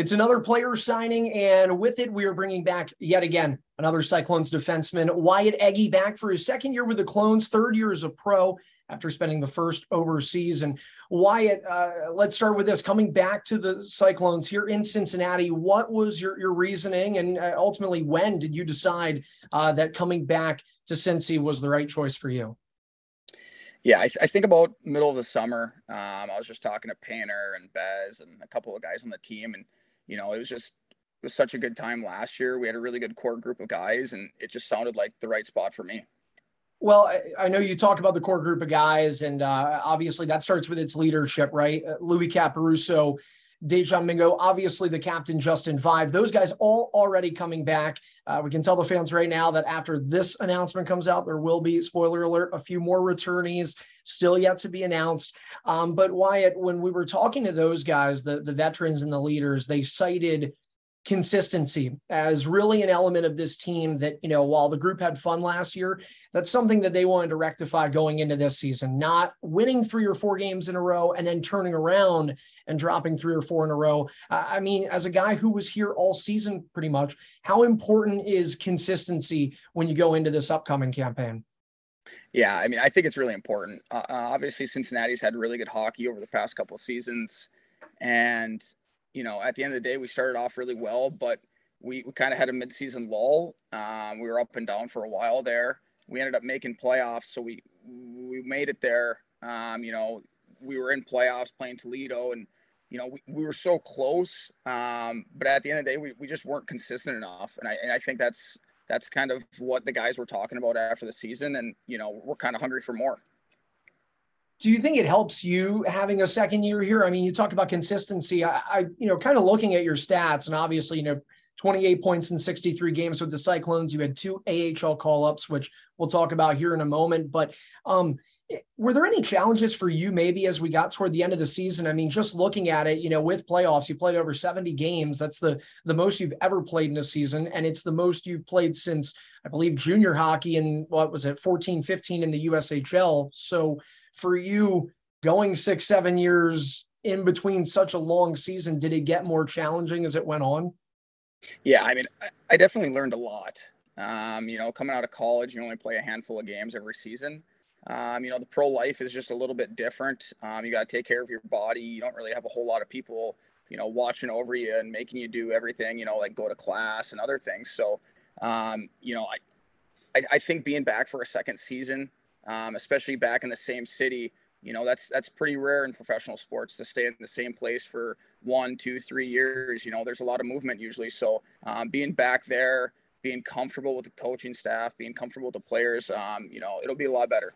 It's another player signing, and with it, we are bringing back yet again another Cyclones defenseman, Wyatt Ege, back for his second year with the Clones, third year as a pro after spending the first overseas. And Wyatt, uh, let's start with this. Coming back to the Cyclones here in Cincinnati, what was your, your reasoning, and uh, ultimately, when did you decide uh, that coming back to Cincy was the right choice for you? Yeah, I, th- I, think about middle of the summer. Um, I was just talking to Painter and Bez and a couple of guys on the team, and you know, it was just it was such a good time last year. We had a really good core group of guys, and it just sounded like the right spot for me. Well, I, know you talk about the core group of guys, and uh, obviously that starts with its leadership, right? Uh, Louis Caporusso Dajon Mingo, obviously the captain, Justin Vaive. Those guys all already coming back. Uh, we can tell the fans right now that after this announcement comes out, there will be, spoiler alert, a few more returnees still yet to be announced. Um, but Wyatt, when we were talking to those guys, the, the veterans and the leaders, they cited consistency as really an element of this team that, you know, while the group had fun last year, that's something that they wanted to rectify going into this season, not winning three or four games in a row and then turning around and dropping three or four in a row. I mean, as a guy who was here all season pretty much, how important is consistency when you go into this upcoming campaign? Yeah, I mean, I think it's really important. Uh, uh obviously, Cincinnati's had really good hockey over the past couple seasons, and you know, at the end of the day, we started off really well, but we, we kind of had a midseason lull. Um, we were up and down for a while there. We ended up making playoffs, so we we made it there. Um, you know, we were in playoffs playing Toledo, and you know, we, we were so close. Um, but at the end of the day, we, we just weren't consistent enough, and I and I think that's that's kind of what the guys were talking about after the season, and you know, we're kind of hungry for more do you think it helps you having a second year here? I mean, you talk about consistency. I, I, you know, kind of looking at your stats, and obviously, you know, 28 points in 63 games with the Cyclones. You had two AHL call ups, which we'll talk about here in a moment. But um, were there any challenges for you maybe as we got toward the end of the season? I mean, just looking at it, you know, with playoffs, you played over 70 games. That's the the most you've ever played in a season, and it's the most you've played since I believe junior hockey and what was it, 14, 15 in the USHL. So for you going six, seven years in between such a long season, did it get more challenging as it went on? Yeah, I mean, I definitely learned a lot. Um, you know, coming out of college, you only play a handful of games every season. Um, you know, the pro life is just a little bit different. Um, you got to take care of your body. You don't really have a whole lot of people, you know, watching over you and making you do everything, you know, like go to class and other things. So, um, you know, I, I, I think being back for a second season, um, especially back in the same city. You know, that's that's pretty rare in professional sports to stay in the same place for one, two, three years. You know, there's a lot of movement usually. So um, being back there, being comfortable with the coaching staff, being comfortable with the players, um, you know, it'll be a lot better.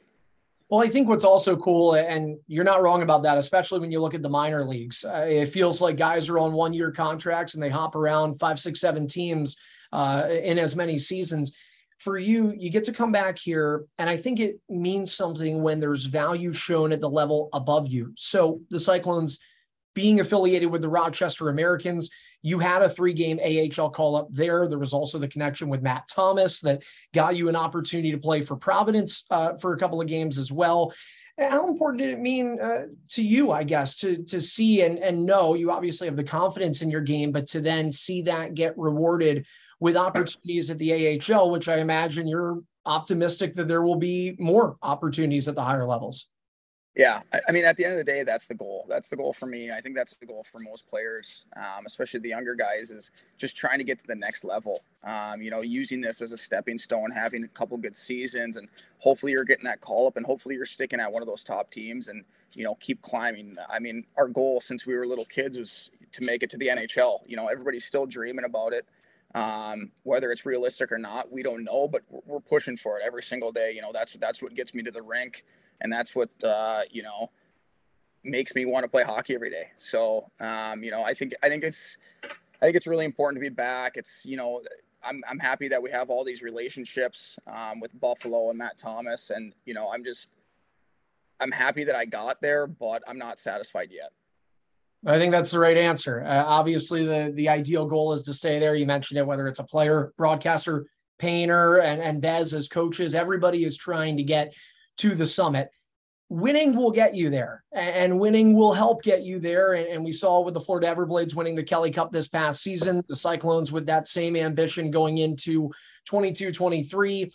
Well, I think what's also cool, and you're not wrong about that, especially when you look at the minor leagues. Uh, it feels like guys are on one year contracts and they hop around five, six, seven teams uh, in as many seasons for you, you get to come back here. And I think it means something when there's value shown at the level above you. So the Cyclones being affiliated with the Rochester Americans, you had a three game AHL call up there. There was also the connection with Matt Thomas that got you an opportunity to play for Providence uh, for a couple of games as well. How important did it mean uh, to you, I guess, to to see and and know you obviously have the confidence in your game, but to then see that get rewarded with opportunities at the AHL, which I imagine you're optimistic that there will be more opportunities at the higher levels. Yeah, I mean, at the end of the day, that's the goal. That's the goal for me. I think that's the goal for most players, um, especially the younger guys, is just trying to get to the next level. Um, you know, using this as a stepping stone, having a couple good seasons, and hopefully you're getting that call up, and hopefully you're sticking at one of those top teams, and you know, keep climbing. I mean, our goal since we were little kids was to make it to the NHL. You know, everybody's still dreaming about it. Um, whether it's realistic or not, we don't know, but we're pushing for it every single day. You know, that's that's what gets me to the rink, and that's what uh, you know makes me want to play hockey every day. So, um, you know, I think I think it's I think it's really important to be back. It's you know, I'm I'm happy that we have all these relationships um, with Buffalo and Matt Thomas, and you know, I'm just I'm happy that I got there, but I'm not satisfied yet. I think that's the right answer. Uh, obviously, the the ideal goal is to stay there. You mentioned it, whether it's a player, broadcaster, painter, and, and Bez as coaches, everybody is trying to get to the summit. winning will get you there and winning will help get you there. And, we saw with the Florida Everblades winning the Kelly Cup this past season, the Cyclones with that same ambition going into 22 23.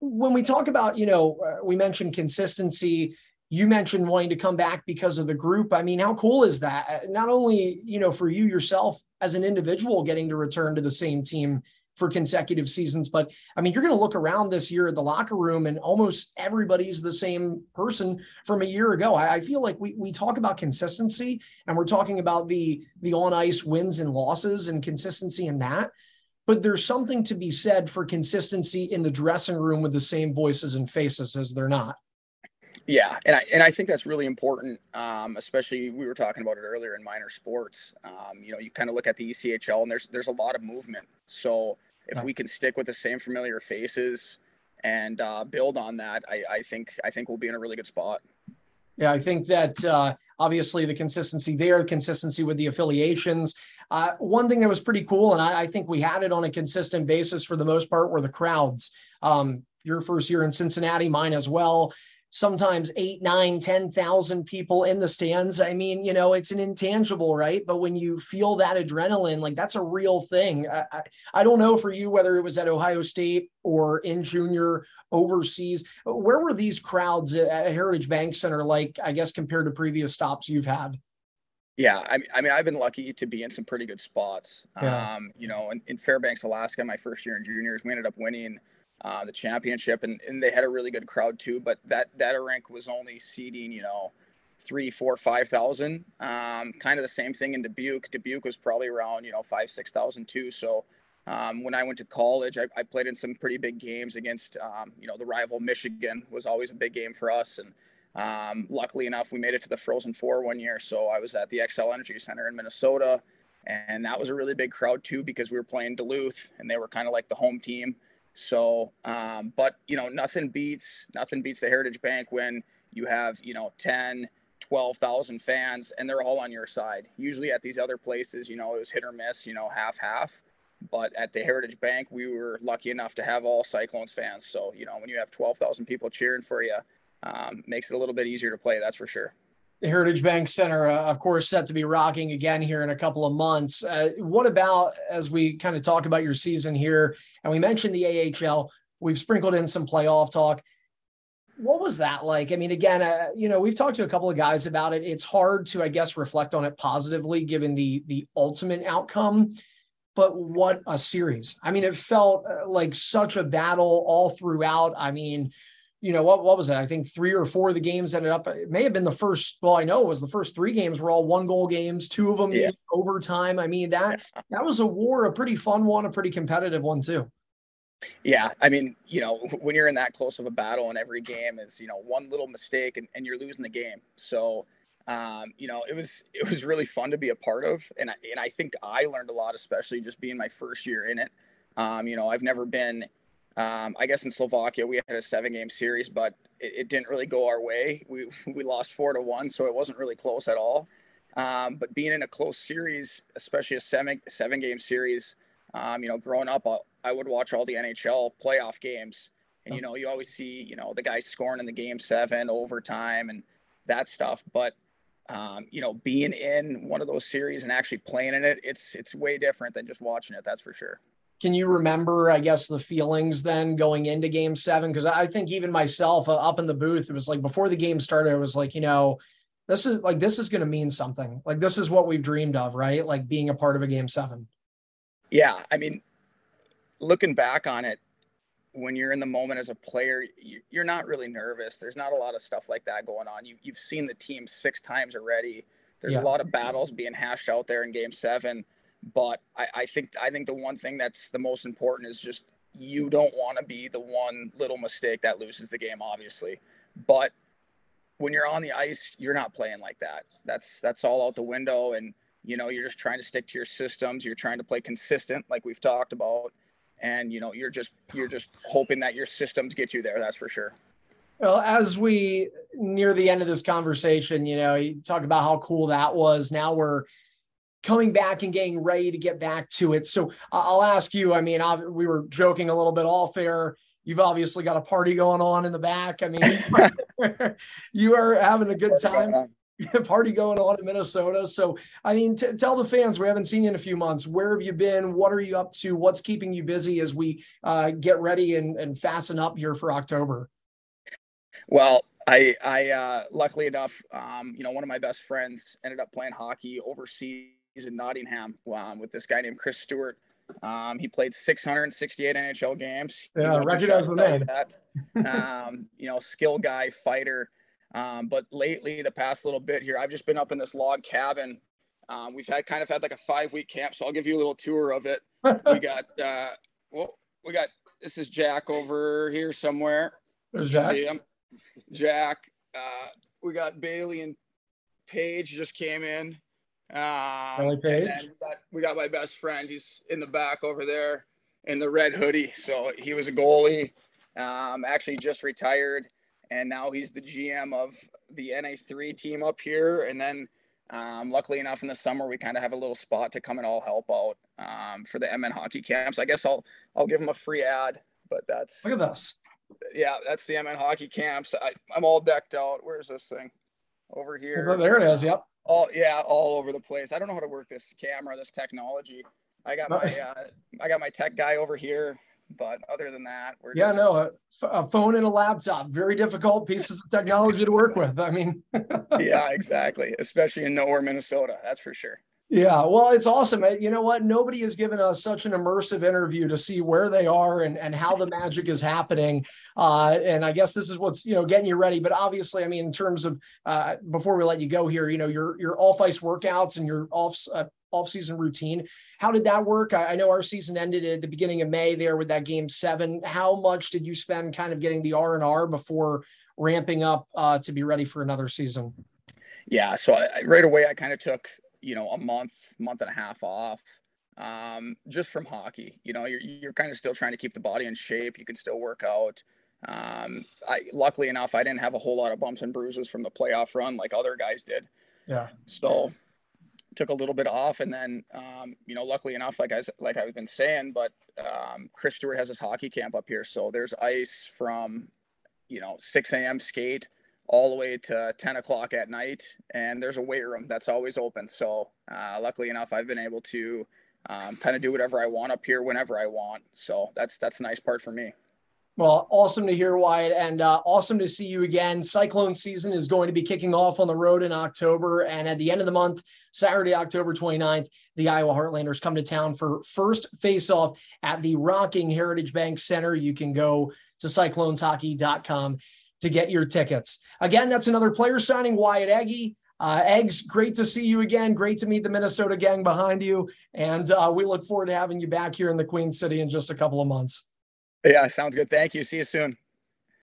When we talk about, you know, uh, we mentioned consistency. You mentioned wanting to come back because of the group. I mean, how cool is that? Uh, not only, you know, for you yourself as an individual getting to return to the same team for consecutive seasons. But I mean, you're going to look around this year at the locker room and almost everybody's the same person from a year ago. I, I, feel like we, we talk about consistency and we're talking about the, the on ice wins and losses and consistency in that. But there's something to be said for consistency in the dressing room with the same voices and faces as they're not. Yeah, and I and I think that's really important, um, especially we were talking about it earlier in minor sports. Um, you know, you kind of look at the ECHL, and there's there's a lot of movement. So if we can stick with the same familiar faces and uh, build on that, I, I think I think we'll be in a really good spot. Yeah, I think that uh, obviously the consistency there, consistency with the affiliations. Uh, one thing that was pretty cool, and I, I, think we had it on a consistent basis for the most part, were the crowds. Um, your first year in Cincinnati, mine as well sometimes eight, nine, 10,000 people in the stands. I mean, you know, it's an intangible, right? But when you feel that adrenaline, like that's a real thing. I, I, I don't know for you whether it was at Ohio State or in junior overseas. Where were these crowds at Heritage Bank Center like, I guess, compared to previous stops you've had? Yeah, I mean, I mean, I've been lucky to be in some pretty good spots. Yeah. Um, you know, in, in Fairbanks, Alaska, my first year in juniors, we ended up winning uh, the championship, and, and they had a really good crowd too. But that that rink was only seating, you know, three, four, five thousand. Um, kind of the same thing in Dubuque. Dubuque was probably around, you know, five, six thousand too. So um, when I went to college, I, I, played in some pretty big games against, um, you know, the rival Michigan was always a big game for us. And um, luckily enough, we made it to the Frozen Four one year. So I was at the Xcel Energy Center in Minnesota, and that was a really big crowd too because we were playing Duluth, and they were kind of like the home team. So, um, but you know, nothing beats nothing beats the Heritage Bank when you have you know 10, 12,000 fans and they're all on your side. Usually at these other places, you know, it was hit or miss, you know, half half. But at the Heritage Bank, we were lucky enough to have all Cyclones fans. So, you know, when you have 12,000 people cheering for you, um, makes it a little bit easier to play. That's for sure the Heritage Bank Center, uh, of course, set to be rocking again here in a couple of months. Uh, what about as we kind of talk about your season here, and we mentioned the AHL, we've sprinkled in some playoff talk. What was that like? I mean, again, uh, you know, we've talked to a couple of guys about it. It's hard to, I guess, reflect on it positively given the the ultimate outcome. But what a series! I mean, it felt uh, like such a battle all throughout. I mean, you know, what, what was it? I think three or four of the games ended up, it may have been the first, well, I know it was the first three games were all one goal games, two of them yeah. overtime. I mean, that, that was a war, a pretty fun one, a pretty competitive one too. Yeah. I mean, you know, when you're in that close of a battle and every game is, you know, one little mistake and, and you're losing the game. So, um, you know, it was, it was really fun to be a part of. And I, and I think I learned a lot, especially just being my first year in it. Um, you know, I've never been, um, I guess in Slovakia we had a seven game series, but it, it, didn't really go our way. We we lost four to one, so it wasn't really close at all. Um, but being in a close series, especially a seven seven game series, um, you know, growing up, I, I would watch all the NHL playoff games, and you know, you always see you know the guys scoring in the game seven overtime and that stuff. But um, you know, being in one of those series and actually playing in it, it's it's way different than just watching it. That's for sure can you remember, I guess, the feelings then going into game seven? Because I think even myself uh, up in the booth, it was like before the game started, it was like, you know, this is like, this is going to mean something. Like, this is what we've dreamed of, right? Like being a part of a game seven. Yeah. I mean, looking back on it, when you're in the moment as a player, you're not really nervous. There's not a lot of stuff like that going on. You, you've seen the team six times already. There's yeah. a lot of battles being hashed out there in game seven but I, I think I think the one thing that's the most important is just you don't want to be the one little mistake that loses the game, obviously. But when you're on the ice, you're not playing like that. That's that's all out the window, and you know you're just trying to stick to your systems. You're trying to play consistent, like we've talked about, and you know you're just you're just hoping that your systems get you there. That's for sure. Well, as we near the end of this conversation, you know, you talk about how cool that was. Now we're coming back and getting ready to get back to it. So I'll ask you. I mean, we were joking a little bit all fair. You've obviously got a party going on in the back. I mean, you are having a good time. Party going on in Minnesota. So, I mean, t- tell the fans we haven't seen you in a few months. Where have you been? What are you up to? What's keeping you busy as we uh, get ready and, and fasten up here for October? Well, I, I, uh, luckily enough, um, you know, one of my best friends ended up playing hockey overseas in Nottingham um, with this guy named Chris Stewart. Um, he played 668 NHL games. Yeah, recognize the name. That. um, you know, skill guy, fighter. Um, but lately, the past little bit here, I've just been up in this log cabin. Um, we've had kind of had like a five week camp, so I'll give you a little tour of it. we got, uh, well, we got this is Jack over here somewhere. There's Jack. Jack. Uh, we got Bailey and Paige just came in. Um, Page. we got, we got my best friend. He's in the back over there in the red hoodie. So he was a goalie. Um, actually just retired, and now he's the GM of the NA3 team up here. And then, um, luckily enough, in the summer we kind of have a little spot to come and all help out um, for the MN hockey camps. I guess I'll I'll give him a free ad, but that's look at this. Yeah, that's the MN hockey camps. I, I'm all decked out. Where's this thing? Over here. Oh, there it is. Yep all yeah all over the place. I don't know how to work this camera this technology. I got my uh, i got my tech guy over here but other than that we're yeah just... no a, a, phone and a laptop very difficult pieces of technology to work with i mean. Yeah exactly especially in nowhere minnesota that's for sure yeah, well, it's awesome. You know what? Nobody has given us such an immersive interview to see where they are and, and how the magic is happening. Uh, and I guess this is what's you know getting you ready. But obviously, I mean, in terms of uh, before we let you go here, you know, your your off ice workouts and your off uh, off season routine. How did that work? I, I, know our season ended at the beginning of May there with that game seven. How much did you spend kind of getting the R and R before ramping up uh, to be ready for another season? Yeah, so I, right away I kind of took you know a month month and a half off um, just from hockey. You know you're, you're kind of still trying to keep the body in shape. You can still work out. Um, I luckily enough I didn't have a whole lot of bumps and bruises from the playoff run like other guys did. Yeah. So took a little bit off and then um, you know luckily enough like I like I've been saying but um, Chris Stewart has his hockey camp up here. So there's ice from you know 6 a.m. skate all the way to 10 o'clock at night and there's a weight room that's always open so uh, luckily enough i've been able to um, kind of do whatever i want up here whenever i want so that's that's the nice part for me well, awesome to hear, Wyatt, and uh, awesome to see you again. Cyclone season is going to be kicking off on the road in October. And at the end of the month, Saturday, October 29th, the Iowa Heartlanders come to town for first face-off at the Rocking Heritage Bank Center. You can go to cycloneshockey.com to get your tickets. Again, that's another player signing, Wyatt Ege. Uh, Eggs, great to see you again. Great to meet the Minnesota gang behind you. And uh, we look forward to having you back here in the Queen City in just a couple of months. Yeah, sounds good. Thank you. See you soon.